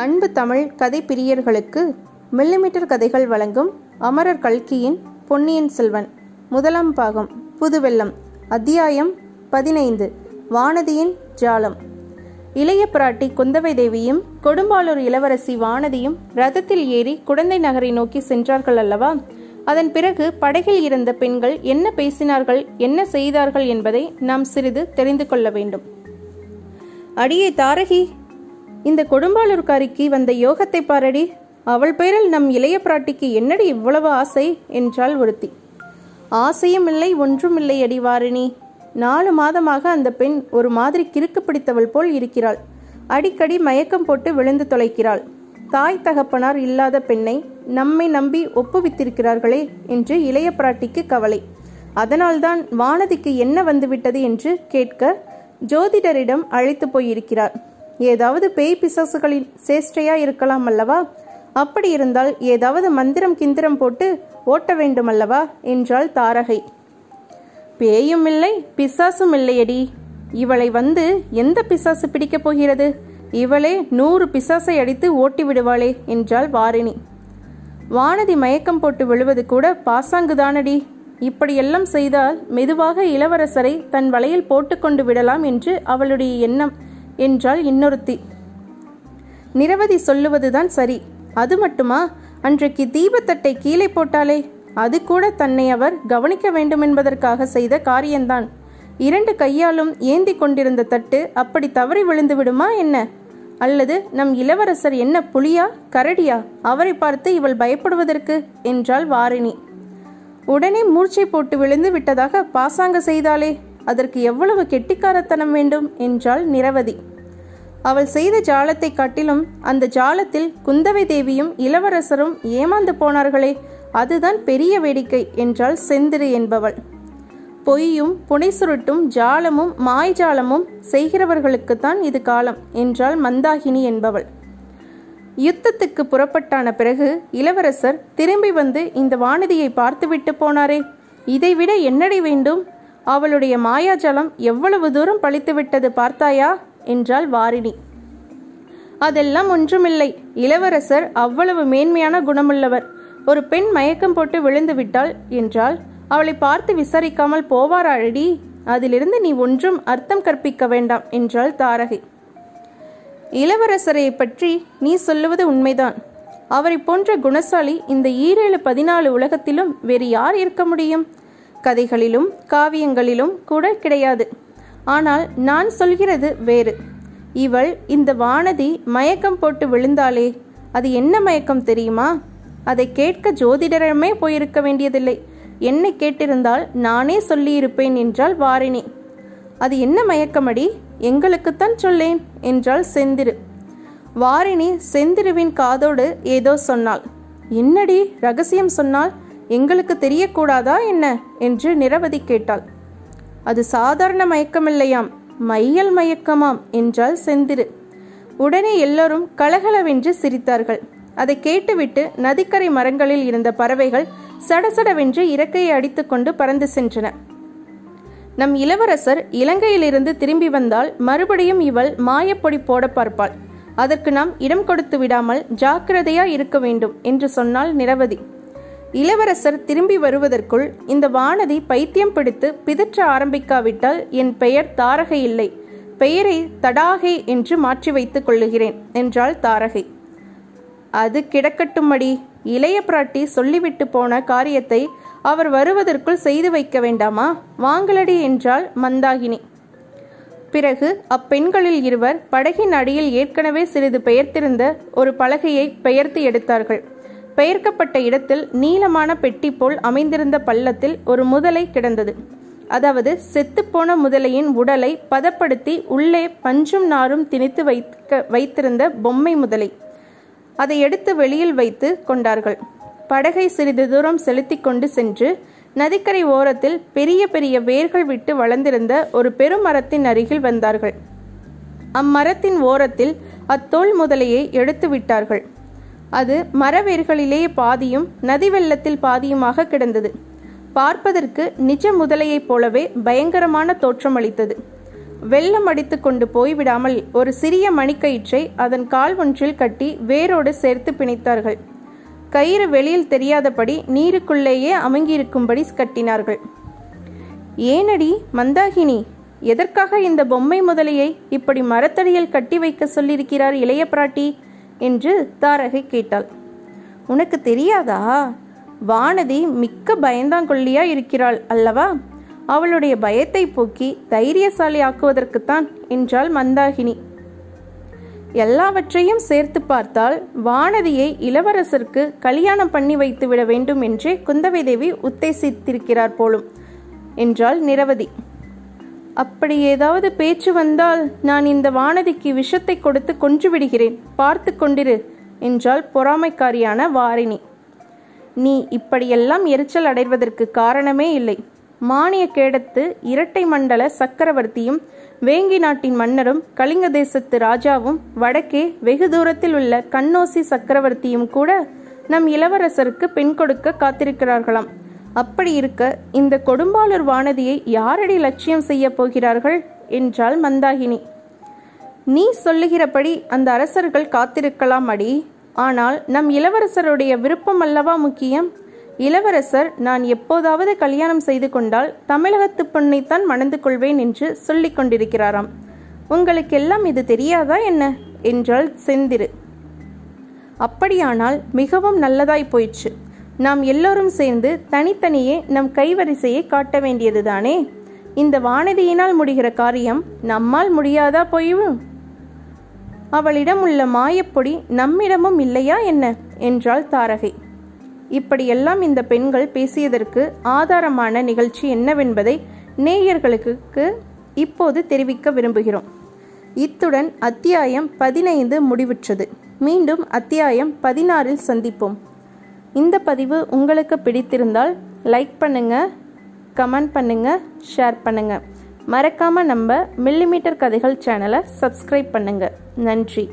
அன்பு தமிழ் கதை பிரியர்களுக்கு மில்லிமீட்டர் கதைகள் வழங்கும் அமரர் கல்கியின் பொன்னியின் செல்வன். முதலாம் பாகம் புதுவெள்ளம் அத்தியாயம் பதினைந்து வானதியின் ஜாலம். இளைய பிராட்டி குந்தவை தேவியும் கொடும்பாளூர் இளவரசி வானதியும் ரதத்தில் ஏறி குடந்தை நகரை நோக்கி சென்றார்கள் அல்லவா? அதன் பிறகு படகில் இருந்த பெண்கள் என்ன பேசினார்கள் என்ன செய்தார்கள் என்பதை நாம் சிறிது தெரிந்து கொள்ள வேண்டும். அடியே தாரகி இந்த கொடும்பாளூர்காரிக்கு வந்த யோகத்தை பாரடி அவள் பெயரில் நம் இளைய பிராட்டிக்கு என்னடி இவ்வளவு ஆசை? என்றாள் ஒருத்தி. ஆசையும் இல்லை ஒன்றும் இல்லை அடி வாரிணி. நாலு மாதமாக அந்த பெண் ஒரு மாதிரி கிறுக்கு பிடித்தவள் போல் இருக்கிறாள். அடிக்கடி மயக்கம் போட்டு விழுந்து தொலைக்கிறாள். தாய் தகப்பனார் இல்லாத பெண்ணை நம்மை நம்பி ஒப்புவித்திருக்கிறார்களே என்று இளைய பிராட்டிக்கு கவலை. அதனால்தான் வானதிக்கு என்ன வந்துவிட்டது என்று கேட்க ஜோதிடரிடம் அழைத்து போயிருக்கிறார். ஏதாவது பேய் பிசாசுகளின் சேஷ்டையா இருக்கலாம் அல்லவா? அப்படி இருந்தால் ஏதாவது மந்திரம் கிந்திரம் போட்டு ஓட்ட வேண்டுமல்லவா என்றாள் தாரகை. பேயும் இல்லை பிசாசும் இல்லையடி. இவளை வந்து எந்த பிசாசு பிடிக்கப் போகிறது? இவளே நூறு பிசாசை அடித்து ஓட்டி விடுவாளே என்றாள் வாரிணி. வானதி மயக்கம் போட்டு விழுவது கூட பாசாங்குதானடி. இப்படியெல்லாம் செய்தால் மெதுவாக இளவரசரை தன் வலையில் போட்டுக்கொண்டு விடலாம் என்று அவளுடைய எண்ணம். என்றாள் இன்னொருத்தி. நிரவதி சொல்லுவதுதான் சரி. அது மட்டுமா? அன்றைக்கு தீபத்தட்டை கீழே போட்டாலே அது கூட தன்னை அவர் கவனிக்க வேண்டும் என்பதற்காக செய்த காரியம்தான் இரண்டு கையாலும் ஏந்தி கொண்டிருந்த தட்டு அப்படி தவறி விழுந்து விடுமா என்ன? அல்லது நம் இளவரசர் என்ன புலியா கரடியா? அவரை பார்த்து இவள் பயப்படுவதற்கு? என்றாள் வாரிணி. உடனே மூர்ச்சை போட்டு விழுந்து விட்டதாக பாசாங்க செய்தாலே அதற்கு எவ்வளவு கெட்டிக்காரத்தனம் வேண்டும் என்றாள் நிரவதி. அவள் செய்த ஜாலத்தை காட்டிலும் அந்த ஜாலத்தில் குந்தவை தேவியும் இளவரசரும் ஏமாந்து போனார்களே அதுதான் பெரிய வேடிக்கை என்றாள் செந்திரு என்பவள். பொய்யும் புனை சுருட்டும் ஜாலமும் மாய்ஜாலமும் செய்கிறவர்களுக்குத்தான் இது காலம் என்றாள் மந்தாகினி என்பவள். யுத்தத்துக்கு புறப்பட்டான பிறகு இளவரசர் திரும்பி வந்து இந்த வானதியை பார்த்துவிட்டு போனாரே இதைவிட என்னடி வேண்டும்? அவளுடைய மாயாஜலம் எவ்வளவு தூரம் பழித்துவிட்டது பார்த்தாயா? என்றாள் வாரிணி. அதெல்லாம் ஒன்றுமில்லை. இளவரசர் அவ்வளவு மேன்மையான குணமுள்ளவர். ஒரு பெண் மயக்கம் போட்டு விழுந்து விட்டாள் என்றால் அவளை பார்த்து விசாரிக்காமல் போவாராழடி அதிலிருந்து நீ ஒன்றும் அர்த்தம் கற்பிக்க வேண்டாம் என்றாள் தாரகை. இளவரசரை பற்றி நீ சொல்லுவது உண்மைதான். அவரை போன்ற குணசாலி இந்த ஈரேழு பதினாலு உலகத்திலும் வேறு யார் இருக்க முடியும்? கதைகளிலும் காவியங்களிலும் கூட கிடையாது. ஆனால் நான் சொல்கிறது வேறு. இவள் இந்த வானதி மயக்கம் போட்டு விழுந்தாளே அது என்ன மயக்கம் தெரியுமா? அதை கேட்க ஜோதிடரமே போயிருக்க வேண்டியதில்லை. என்னை கேட்டிருந்தால் நானே சொல்லியிருப்பேன் என்றாள் வாரிணி. அது என்ன மயக்கமடி? எங்களுக்குத்தான் சொல்லேன் என்றாள் செந்திரு. வாரிணி செந்திருவின் காதோடு ஏதோ சொன்னாள். என்னடி ரகசியம் சொன்னால்? எங்களுக்கு தெரியக்கூடாதா என்ன? என்று நிரவதி கேட்டாள். அது சாதாரண மயக்கமில்லையாம். மையல் மயக்கமாம் என்றால் செந்திரு உடனே எல்லோரும் கலகலவென்று சிரித்தார்கள். அதை கேட்டுவிட்டு நதிக்கரை மரங்களில் இருந்த பறவைகள் சடசடவென்று இறக்கையை அடித்துக்கொண்டு பறந்து சென்றன. நம் இளவரசர் இலங்கையிலிருந்து திரும்பி வந்தால் மறுபடியும் இவள் மாயப்பொடி போட பார்ப்பாள். அதற்கு நாம் இடம் கொடுத்து விடாமல் ஜாக்கிரதையா இருக்க வேண்டும் என்று சொன்னால் நிரவதி. இளவரசர் திரும்பி வருவதற்குள் இந்த வானதி பைத்தியம் பிடித்து பிதற்ற ஆரம்பிக்காவிட்டால் என் பெயர் தாரகை இல்லை. பெயரை தடாகை என்று மாற்றி வைத்துக் கொள்ளுகிறேன் என்றாள் தாரகை. அது கிடக்கட்டுமடி. இளைய பிராட்டி சொல்லிவிட்டு போன காரியத்தை அவர் வருவதற்குள் செய்து வைக்க வேண்டாமா? வாங்கலடி என்றாள் மந்தாகினி. பிறகு அப்பெண்களில் இருவர் படகின் அடியில் ஏற்கனவே சிறிது பெயர்த்திருந்த ஒரு பலகையை பெயர்த்து எடுத்தார்கள். பெயர்க்கப்பட்ட இடத்தில் நீளமான பெட்டி போல் அமைந்திருந்த பள்ளத்தில் ஒரு முதலை கிடந்தது. அதாவது செத்துப்போன முதலையின் உடலை பதப்படுத்தி உள்ளே பஞ்சும் நாரும் திணித்து வைக்க வைத்திருந்த பொம்மை முதலை. அதை எடுத்து வெளியில் வைத்து கொண்டார்கள். படகை சிறிது தூரம் செலுத்தி கொண்டு சென்று நதிக்கரை ஓரத்தில் பெரிய பெரிய வேர்கள் விட்டு வளர்ந்திருந்த ஒரு பெருமரத்தின் அருகில் வந்தார்கள். அம்மரத்தின் ஓரத்தில் அத்தோல் முதலையை எடுத்து விட்டார்கள். அது மரவேர்களிலே பாதியும் நதி வெள்ளத்தில் பாதியுமாக கிடந்தது. பார்ப்பதற்கு நிஜ முதலையைப் போலவே பயங்கரமான தோற்றமளித்தது. வெள்ளம் அடித்து கொண்டு போய்விடாமல் ஒரு சிறிய மணிக்கயிற்றை அதன் கால் ஒன்றில் கட்டி வேரோடு சேர்த்து பிணைத்தார்கள். கயிறு வெளியில் தெரியாதபடி நீருக்குள்ளேயே அமுங்கியிருக்கும்படி கட்டினார்கள். ஏனடி மந்தாகினி எதற்காக இந்த பொம்மை முதலையை இப்படி மரத்தடியில் கட்டி வைக்க சொல்லியிருக்கிறார் இளைய பிராட்டி? என்று தாரகை கேட்டாள். உனக்கு தெரியாதா? வானதி மிக்க பயந்தாங்கொல்லியா இருக்கிறாள் அல்லவா? அவளுடைய பயத்தை போக்கி தைரியசாலி ஆக்குவதற்குத்தான் என்றாள் மந்தாகினி. எல்லாவற்றையும் சேர்த்து பார்த்தால் வானதியை இளவரசருக்கு கல்யாணம் பண்ணி வைத்து விட வேண்டும் என்றே குந்தவை தேவி உத்தேசித்திருக்கிறார் போலும் என்றாள் நிரவதி. அப்படி ஏதாவது பேச்சு வந்தால் நான் இந்த வானதிக்கு விஷத்தை கொடுத்து கொன்று விடுகிறேன். பார்த்து கொண்டிரு என்றாள் பொறாமைக்காரியான வாரிணி. நீ இப்படியெல்லாம் எரிச்சல் அடைவதற்கு காரணமே இல்லை. மானிய கேடத்து இரட்டை மண்டல சக்கரவர்த்தியும் வேங்கி நாட்டின் மன்னரும் கலிங்க தேசத்து ராஜாவும் வடக்கே வெகு தூரத்தில் உள்ள கண்ணோசி சக்கரவர்த்தியும் கூட நம் இளவரசருக்கு பெண் கொடுக்க காத்திருக்கிறார்களாம். அப்படி இருக்க இந்த கொடும்பாளூர் வானதியை யாரடி லட்சியம் செய்ய போகிறார்கள் என்றாள் மந்தாகினி. நீ சொல்லுகிறபடி அந்த அரசர்கள் காத்திருக்கலாம் அடி. ஆனால் நம் இளவரசருடைய விருப்பம் அல்லவா முக்கியம்? இளவரசர் நான் எப்போதாவது கல்யாணம் செய்து கொண்டால் தமிழகத்து பெண்ணைத்தான் மணந்து கொள்வேன் என்று சொல்லிக் கொண்டிருக்கிறாராம். உங்களுக்கெல்லாம் இது தெரியாதா என்ன? என்றாள் செந்திரு. அப்படியானால் மிகவும் நல்லதாய் போயிற்று. நாம் எல்லோரும் சேர்ந்து தனித்தனியே நம் கைவரிசையை காட்ட வேண்டியதுதானே? இந்த வானதியினால் முடிகிற காரியம் நம்மால் முடியாதா போயும் அவளிடம் உள்ள மாயப்பொடி நம்மிடமும் இல்லையா என்ன? என்றாள் தாரகை. இப்படியெல்லாம் இந்த பெண்கள் பேசியதற்கு ஆதாரமான நிகழ்ச்சி என்னவென்பதை நேயர்களுக்கு இப்போது தெரிவிக்க விரும்புகிறோம். இத்துடன் அத்தியாயம் பதினைந்து முடிவுற்றது. மீண்டும் அத்தியாயம் பதினாறில் சந்திப்போம். இந்த பதிவு உங்களுக்கு பிடித்திருந்தால் லைக் பண்ணுங்க கமெண்ட் பண்ணுங்க ஷேர் பண்ணுங்க. மறக்காம நம்ம மில்லிமீட்டர் கதைகள் சேனலை சப்ஸ்கிரைப் பண்ணுங்க. நன்றி.